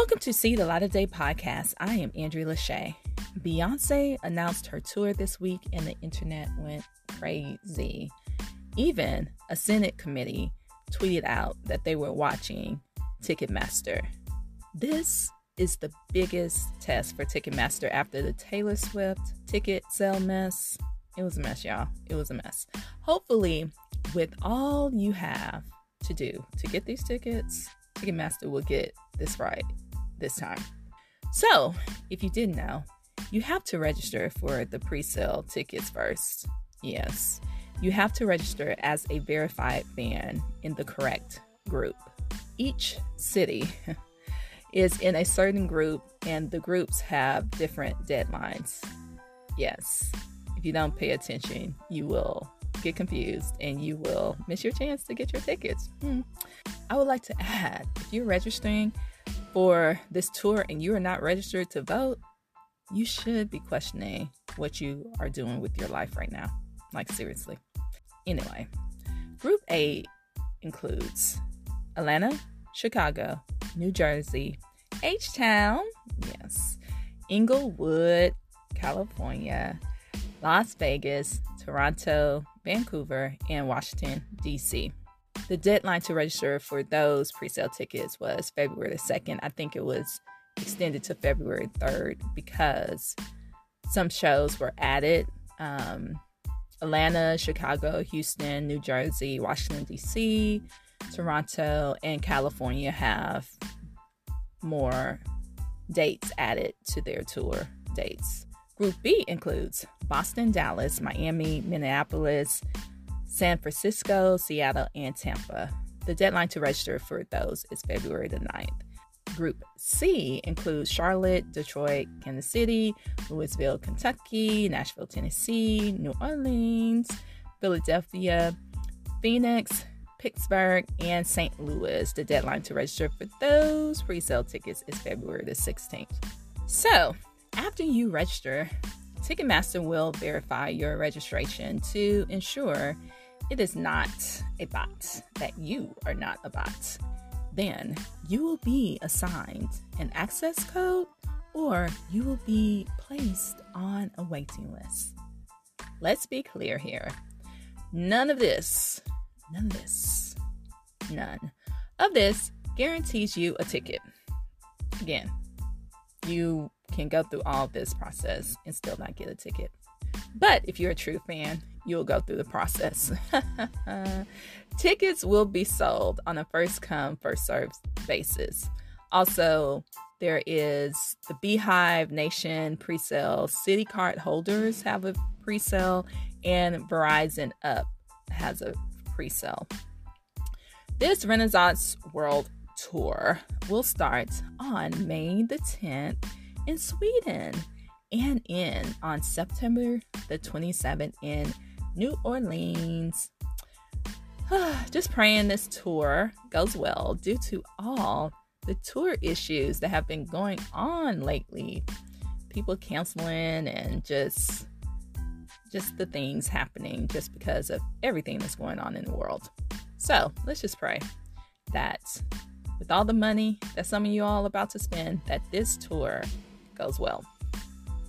Welcome to See the Light of Day podcast. I am Andrea Lachey. Beyonce announced her tour this week, and the internet went crazy. Even a Senate committee tweeted out that they were watching Ticketmaster. This is the biggest test for Ticketmaster after the Taylor Swift ticket sale mess. It was a mess, y'all. It was a mess. Hopefully, with all you have to do to get these tickets, Ticketmaster will get this right this time. So, if you didn't know, you have to register for the pre sale tickets first. Yes, you have to register as a verified fan in the correct group. Each city is in a certain group, and the groups have different deadlines. Yes, if you don't pay attention, you will get confused and you will miss your chance to get your tickets. Hmm. I would like to add if you're registering for this tour and you are not registered to vote, you should be questioning what you are doing with your life right now. Like, seriously. Anyway, Group A includes Atlanta, Chicago, New Jersey, H Town, yes, Inglewood, California, Las Vegas, Toronto, Vancouver, and Washington, D.C. The deadline to register for those pre sale tickets was February the 2nd. I think it was extended to February 3rd because some shows were added. Um, Atlanta, Chicago, Houston, New Jersey, Washington, D.C., Toronto, and California have more dates added to their tour dates. Group B includes Boston, Dallas, Miami, Minneapolis, San Francisco, Seattle, and Tampa. The deadline to register for those is February the 9th. Group C includes Charlotte, Detroit, Kansas City, Louisville, Kentucky, Nashville, Tennessee, New Orleans, Philadelphia, Phoenix, Pittsburgh, and St. Louis. The deadline to register for those pre sale tickets is February the 16th. So, after you register, Ticketmaster will verify your registration to ensure it is not a bot, that you are not a bot. Then you will be assigned an access code or you will be placed on a waiting list. Let's be clear here. None of this, none of this, none of this guarantees you a ticket. Again, you can go through all this process and still not get a ticket. But if you're a true fan, you'll go through the process. Tickets will be sold on a first come, first served basis. Also, there is the BeyHive Nation pre sale. Citi card holders have a pre sale, and Verizon Up has a pre sale. This Renaissance World Tour will start on May the 10th in Sweden and in on September the 27th in New Orleans. Just praying this tour goes well due to all the tour issues that have been going on lately. People canceling and just just the things happening just because of everything that's going on in the world. So, let's just pray that with all the money that some of you all about to spend that this tour goes well.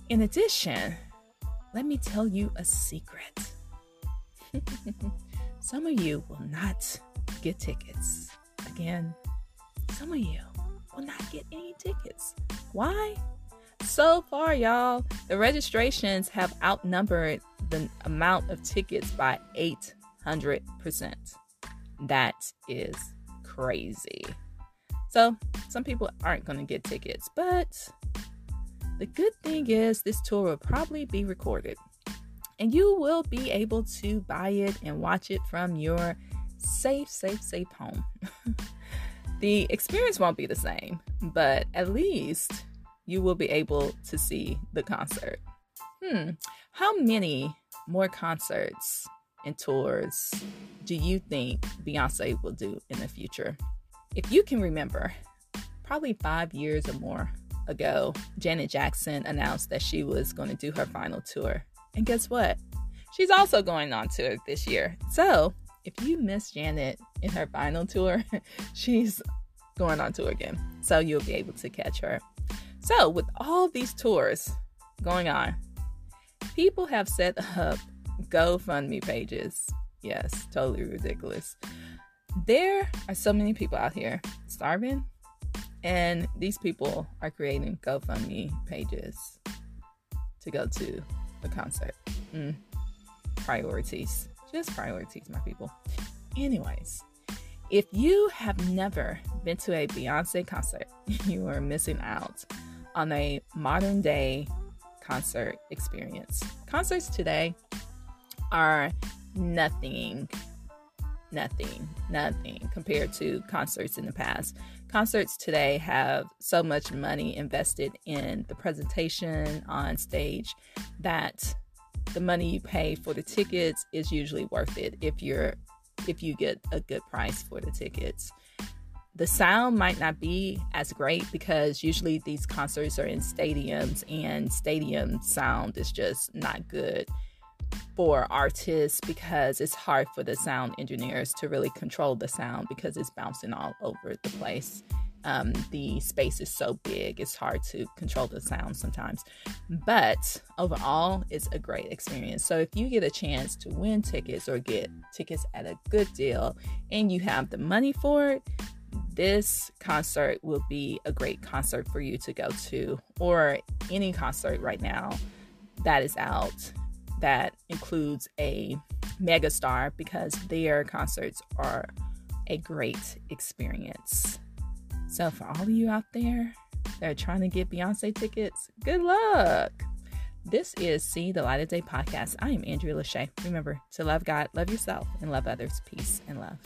In addition, let me tell you a secret. some of you will not get tickets. Again, some of you will not get any tickets. Why? So far, y'all, the registrations have outnumbered the amount of tickets by 800%. That is crazy. So, some people aren't going to get tickets, but the good thing is, this tour will probably be recorded, and you will be able to buy it and watch it from your safe, safe, safe home. the experience won't be the same, but at least you will be able to see the concert. Hmm, how many more concerts and tours do you think Beyonce will do in the future? If you can remember, probably five years or more ago, Janet Jackson announced that she was going to do her final tour. And guess what? She's also going on tour this year. So, if you miss Janet in her final tour, she's going on tour again. So you'll be able to catch her. So, with all these tours going on, people have set up GoFundMe pages. Yes, totally ridiculous. There are so many people out here starving, and these people are creating GoFundMe pages to go to a concert. Mm. Priorities. Just priorities, my people. Anyways, if you have never been to a Beyonce concert, you are missing out on a modern day concert experience. Concerts today are nothing, nothing, nothing compared to concerts in the past. Concerts today have so much money invested in the presentation on stage that the money you pay for the tickets is usually worth it if you're if you get a good price for the tickets the sound might not be as great because usually these concerts are in stadiums and stadium sound is just not good for artists because it's hard for the sound engineers to really control the sound because it's bouncing all over the place. Um, the space is so big, it's hard to control the sound sometimes. But overall, it's a great experience. So, if you get a chance to win tickets or get tickets at a good deal and you have the money for it, this concert will be a great concert for you to go to, or any concert right now that is out that includes a megastar because their concerts are a great experience. So, for all of you out there that are trying to get Beyonce tickets, good luck. This is See the Light of Day podcast. I am Andrea Lachey. Remember to love God, love yourself, and love others. Peace and love.